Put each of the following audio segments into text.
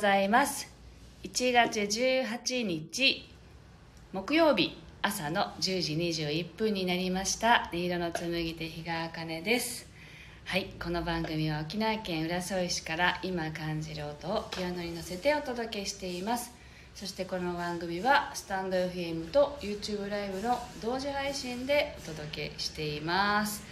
ございます。1月18日木曜日朝の10時21分になりました。音色の紡手日川茜です。はいこの番組は沖縄県浦添市から今感じる音をピアノに乗せてお届けしています。そしてこの番組はスタンド FM と YouTube ライブの同時配信でお届けしています。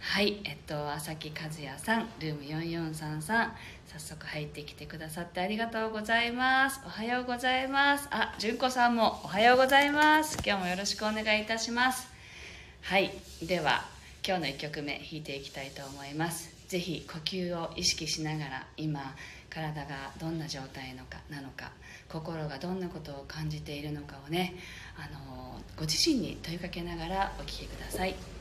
はいえっと朝木和也さんルーム4433早速入ってきてくださってありがとうございます。おはようございます。あ純子さんもおはようございます。今日もよろしくお願いいたします。はいでは今日の1曲目弾いていきたいと思います。ぜひ呼吸を意識しながら今体がどんな状態のかなのか心がどんなことを感じているのかをねあのご自身に問いかけながらお聴きください。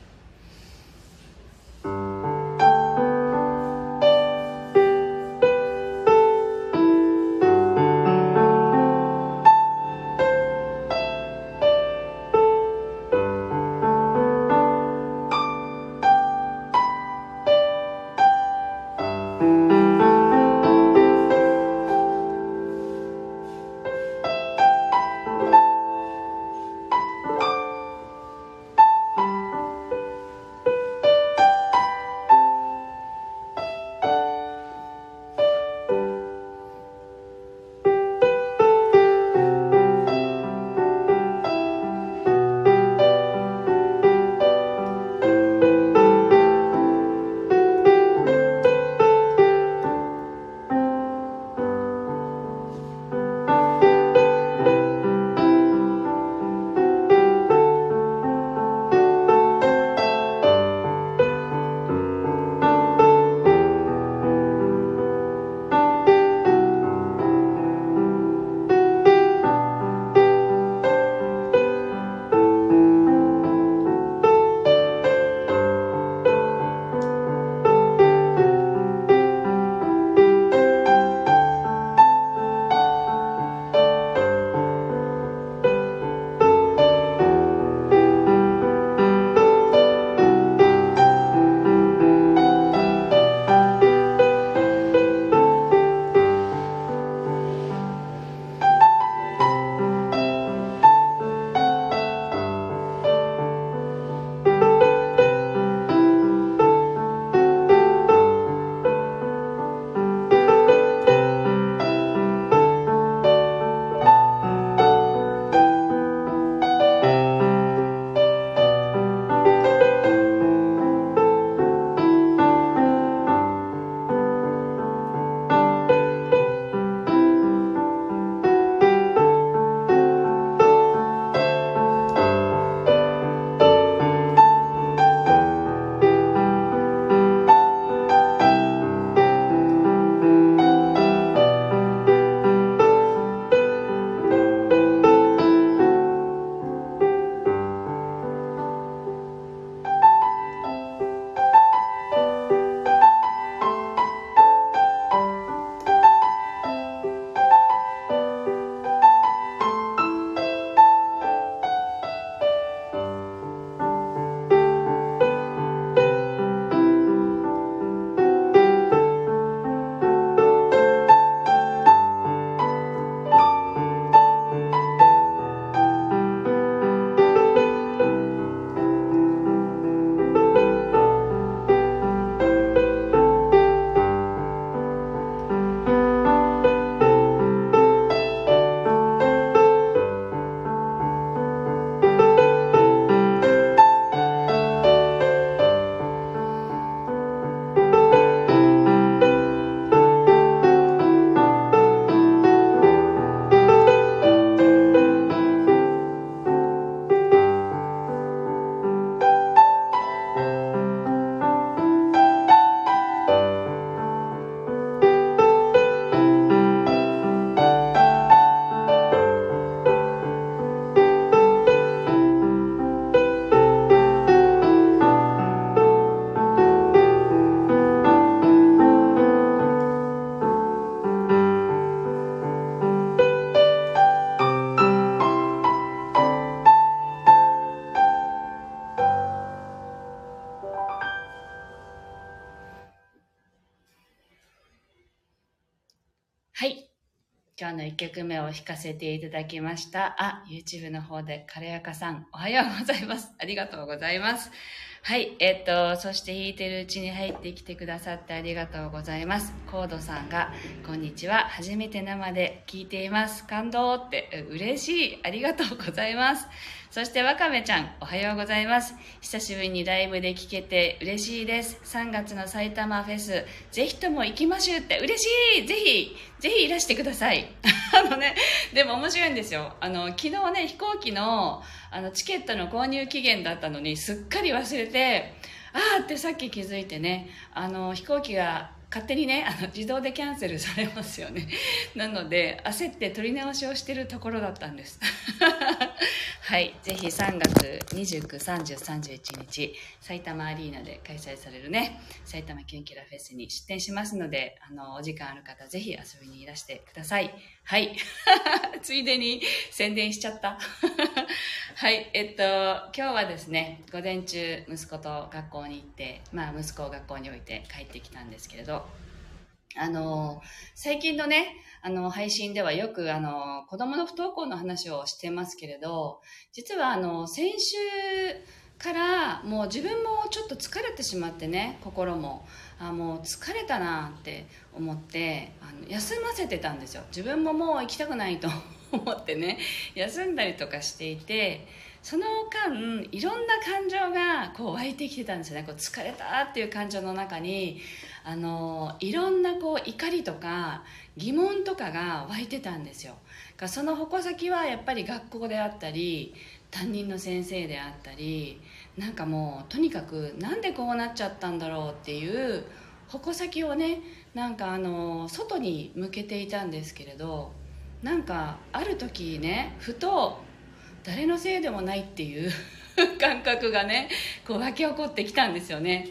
の曲目を弾かせていただきました。あ、YouTube の方で、カレヤカさん、おはようございます。ありがとうございます。はい、えっと、そして弾いてるうちに入ってきてくださってありがとうございます。コードさんが、こんにちは、初めて生で聞いています。感動って、嬉しい。ありがとうございます。そしてわかめちゃん、おはようございます。久しぶりにライブで聴けて嬉しいです。3月の埼玉フェス、ぜひとも行きましょうって嬉しいぜひ、ぜひいらしてください。あのね、でも面白いんですよ。あの、昨日ね、飛行機の、あの、チケットの購入期限だったのに、すっかり忘れて、あーってさっき気づいてね、あの、飛行機が勝手にねあの自動でキャンセルされますよねなので焦って取り直しをしてるところだったんです はいぜひ3月293031日埼玉アリーナで開催されるね埼玉キュンキュラフェスに出店しますのであのお時間ある方ぜひ遊びにいらしてください。はい。ついでに宣伝しちゃった。はいえっと今日はですね午前中息子と学校に行ってまあ息子を学校に置いて帰ってきたんですけれどあの、最近のね、あの、配信ではよく、あの、子供の不登校の話をしてますけれど、実は、あの、先週からもう自分もちょっと疲れてしまってね、心も。あ、もう疲れたなって思って、あの休ませてたんですよ。自分ももう行きたくないと思ってね、休んだりとかしていて、その間いろんな感情がこう湧いてきてたんですよね。こう疲れたっていう感情の中にあのいろんなこう怒りとか疑問とかが湧いてたんですよ。その矛先はやっぱり学校であったり担任の先生であったりなんかもうとにかくなんでこうなっちゃったんだろうっていう矛先をねなんかあの外に向けていたんですけれどなんかある時ねふと誰のせいでもないっていう 感覚がねこう湧き起こってきたんですよね。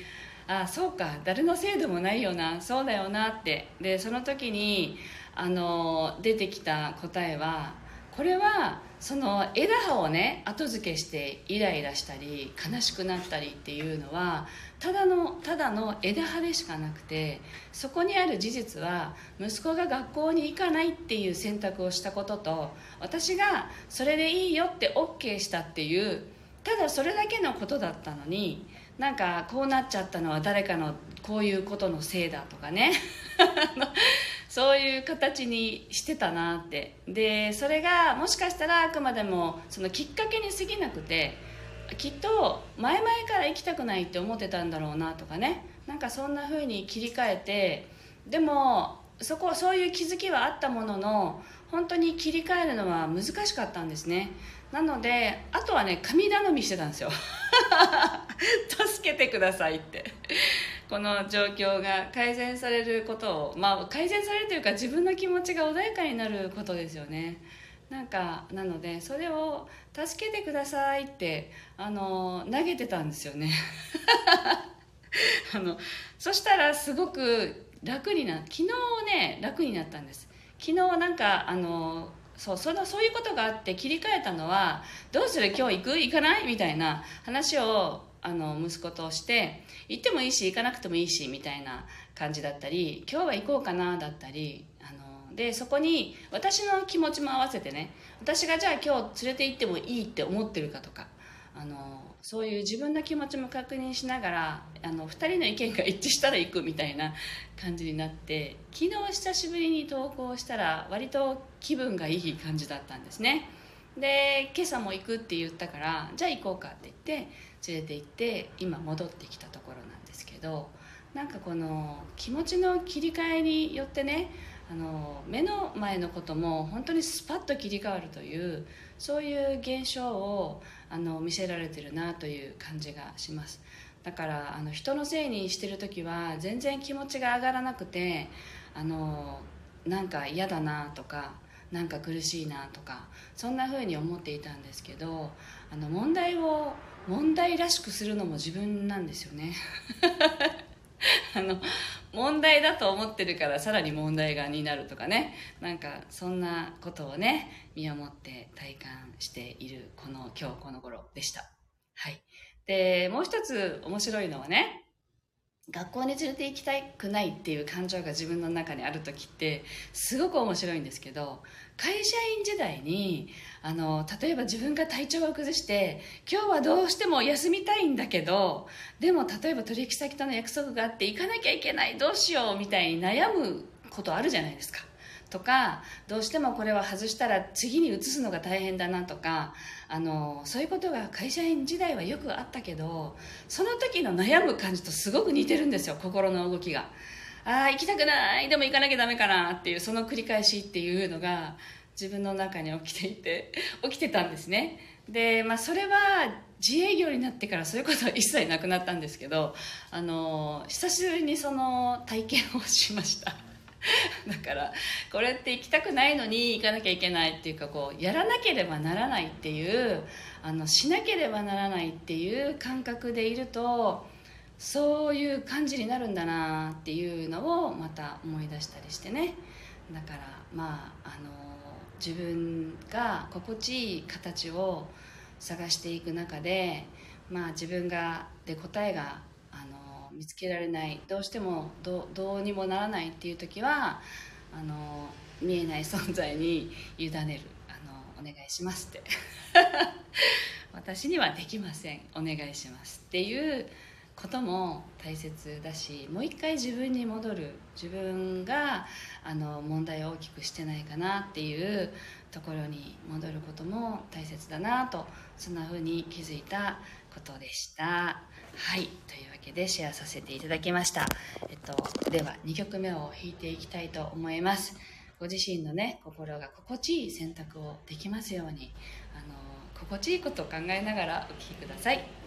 ああそうか誰のせいでもないよなそうだよなって。でその時にあの出てきた答えはこれはその枝葉をね後付けしてイライラしたり悲しくなったりっていうのはただのただの枝葉でしかなくてそこにある事実は息子が学校に行かないっていう選択をしたことと私がそれでいいよって OK したっていうただそれだけのことだったのになんかこうなっちゃったのは誰かのこういうことのせいだとかね。そういう形にしてたなって。でそれがもしかしたらあくまでもそのきっかけに過ぎなくてきっと前々から行きたくないって思ってたんだろうなとかね。なんかそんな風に切り替えてでもそこそういう気づきはあったものの本当に切り替えるのは難しかったんですね。なのであとはね神頼みしてたんですよ。助けてくださいって。この状況が改善されることをまあ改善されるというか自分の気持ちが穏やかになることですよね。なんかなのでそれを助けてくださいってあの投げてたんですよね。あのそしたらすごく楽にな昨日ね楽になったんです。昨日なんかあのそうそのそういうことがあって切り替えたのはどうする？今日行く？行かない？みたいな話をあの息子として行ってもいいし行かなくてもいいしみたいな感じだったり今日は行こうかなだったりあのでそこに私の気持ちも合わせてね私がじゃあ今日連れて行ってもいいって思ってるかとかあのそういう自分の気持ちも確認しながらあの2人の意見が一致したら行くみたいな感じになって昨日久しぶりに投稿したら割と気分がいい感じだったんですね。で今朝も行くって言ったからじゃあ行こうかって言って連れて行って今戻ってきたところなんですけどなんかこの気持ちの切り替えによってねあの目の前のことも本当にスパッと切り替わるというそういう現象をあの見せられてるなという感じがします。だからあの人のせいにしてる時は全然気持ちが上がらなくてあのなんか嫌だなとかなんか苦しいなとかそんな風に思っていたんですけどあの問題を問題らしくするのも自分なんですよね。あの問題だと思ってるからさらに問題がになるとかね。なんかそんなことをね身をもって体感しているこの今日この頃でした。はい。でもう一つ面白いのはね学校に連れて行きたくないっていう感情が自分の中にある時ってすごく面白いんですけど会社員時代にあの例えば自分が体調を崩して今日はどうしても休みたいんだけどでも例えば取引先との約束があって行かなきゃいけないどうしようみたいに悩むことあるじゃないですか。とかどうしてもこれは外したら次に移すのが大変だなとかあのそういうことが会社員時代はよくあったけどその時の悩む感じとすごく似てるんですよ心の動きが。ああ行きたくないでも行かなきゃダメかなっていうその繰り返しっていうのが自分の中に起きていて起きてたんですね。で、まあ、それは自営業になってからそういうことは一切なくなったんですけどあの久しぶりにその体験をしました。だからこれって行きたくないのに行かなきゃいけないっていうかこうやらなければならないっていうあのしなければならないっていう感覚でいるとそういう感じになるんだなっていうのをまた思い出したりしてね。だからまああの自分が心地いい形を探していく中でまあ自分がで答えが見つけられない。どうしてもどどうにもならないっていう時はあの見えない存在に委ねる。あのお願いしますって。私にはできません。お願いしますっていうことも大切だしもう一回自分に戻る。自分があの問題を大きくしてないかなっていうところに戻ることも大切だなとそんな風に気づいたことでした。はいというわけでシェアさせていただきました、えっと、では2曲目を弾いていきたいと思いますご自身のね心が心地いい選択をできますようにあの心地いいことを考えながらお聴きくださいはい。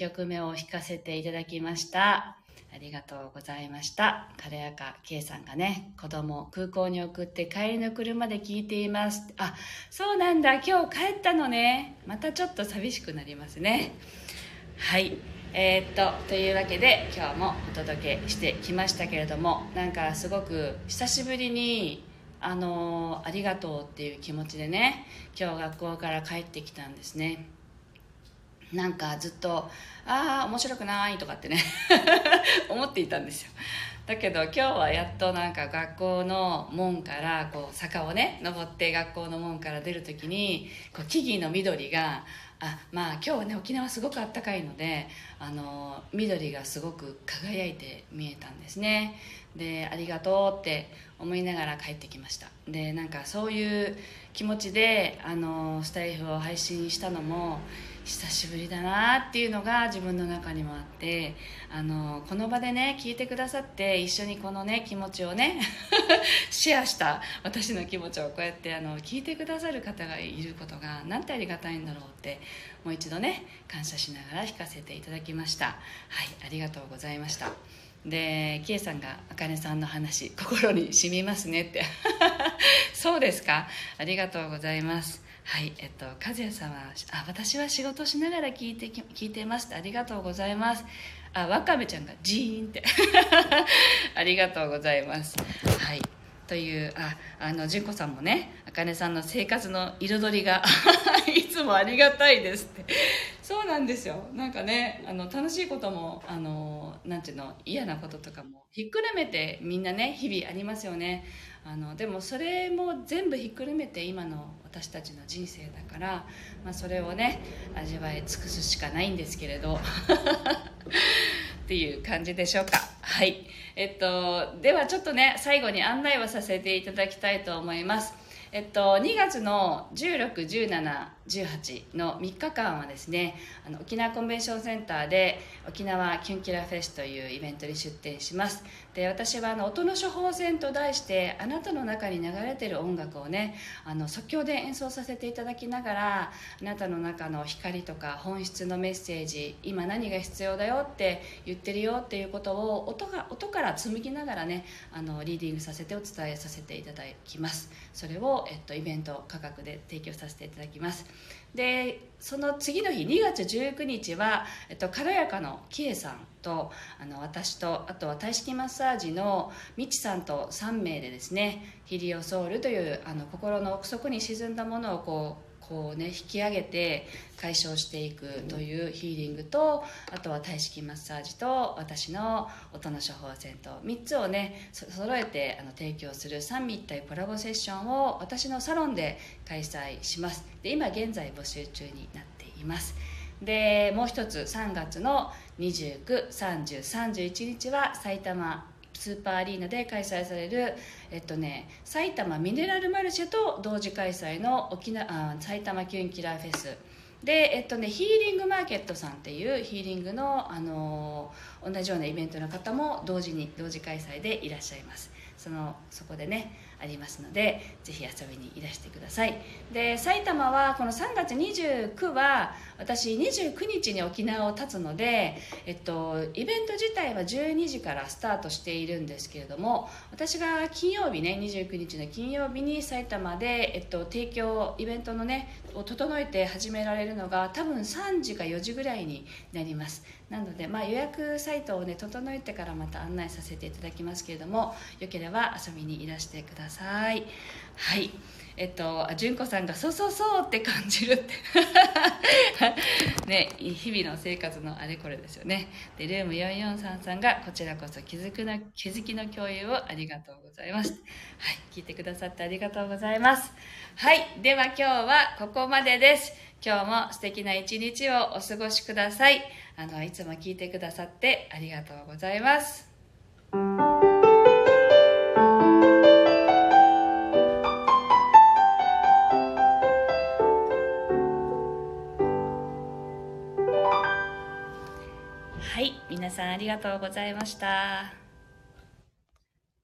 曲目を弾かせていただきました。ありがとうございました。軽やか K さんがね、子供空港に送って帰りの車で聞いています。あ、そうなんだ。今日帰ったのね。またちょっと寂しくなりますね。はい。えーっと、というわけで今日もお届けしてきましたけれども、なんかすごく久しぶりにあのありがとうっていう気持ちでね今日学校から帰ってきたんですねなんかずっと「ああ面白くない」とかってね 思っていたんですよ。だけど今日はやっとなんか学校の門からこう坂をね登って学校の門から出る時にこう木々の緑があまあ今日はね沖縄すごく暖かいのであの緑がすごく輝いて見えたんですね。でありがとうって思いながら帰ってきました。でなんかそういう気持ちであのスタイフを配信したのも久しぶりだなっていうのが自分の中にもあってあのこの場でね聞いてくださって一緒にこのね気持ちをね シェアした私の気持ちをこうやってあの聞いてくださる方がいることがなんてありがたいんだろうってもう一度ね感謝しながら弾かせていただきました。はいありがとうございました。で K さんが「あかねさんの話心に染みますね」って。そうですか。ありがとうございます。はいえっと和也さんはあ「私は仕事しながら聞いて聞いてます」ありがとうございます。あわかめちゃんがジーンって。ありがとうございます。はいというああの純子さんもねあかねさんの生活の彩りが いつもありがたいですって。そうなんですよ。なんかねあの楽しいこともあのなんていうの嫌なこととかもひっくるめてみんなね日々ありますよね。あのでもそれも全部ひっくるめて今の私たちの人生だから、まあ、それをね味わい尽くすしかないんですけれど。っていう感じでしょうか。はい。えっとではちょっとね最後に案内をさせていただきたいと思います。えっと、2月の16、17、18の3日間はですねあの沖縄コンベンションセンターで沖縄キュンキラフェスというイベントに出展します。で私はあの音の処方箋と題してあなたの中に流れてる音楽をねあの即興で演奏させていただきながらあなたの中の光とか本質のメッセージ今何が必要だよって言ってるよっていうことを音が音から紡ぎながらねあのリーディングさせてお伝えさせていただきます。それを、えっと、イベント価格で提供させていただきます。でその次の日2月19日は、えっと、軽やかのキエさんとあの私とあとは体式マッサージのみちさんと3名でですねヒリオソウルというあの心の奥底に沈んだものをこうこうね引き上げて解消していくというヒーリングとあとは体式マッサージと私の音の処方箋と3つをねそ揃えてあの提供する三位一体コラボセッションを私のサロンで開催します。で今現在募集中になっています。でもう一つ3月の293031日は埼玉スーパーアリーナで開催される、えっとね、埼玉ミネラルマルシェと同時開催の沖縄あ埼玉キュンキラーフェス。で、えっとね、ヒーリングマーケットさんっていうヒーリングの、あの同じようなイベントの方も同時に同時開催でいらっしゃいます。そのそこでねありますのでぜひ遊びにいらしてください。で埼玉はこの3月29は私29日に沖縄を立つので、えっと、イベント自体は12時からスタートしているんですけれども私が金曜日ね29日の金曜日に埼玉で、えっと、提供イベントのねを整えて始められるのが多分3時か4時ぐらいになります。なので、まあ、予約サイトをね整えてからまた案内させていただきますけれどもよければ遊びにいらしてください。はい。えっと純子さんが「そうそうそう」って感じるって。ね日々の生活のあれこれですよね。でルーム443さんがこちらこそ気づくの気づきの共有をありがとうございます。はい。聞いてくださってありがとうございます。はい。では今日はここまでです。今日も素敵な一日をお過ごしください。あのいつも聞いてくださってありがとうございます。さんありがとうございました。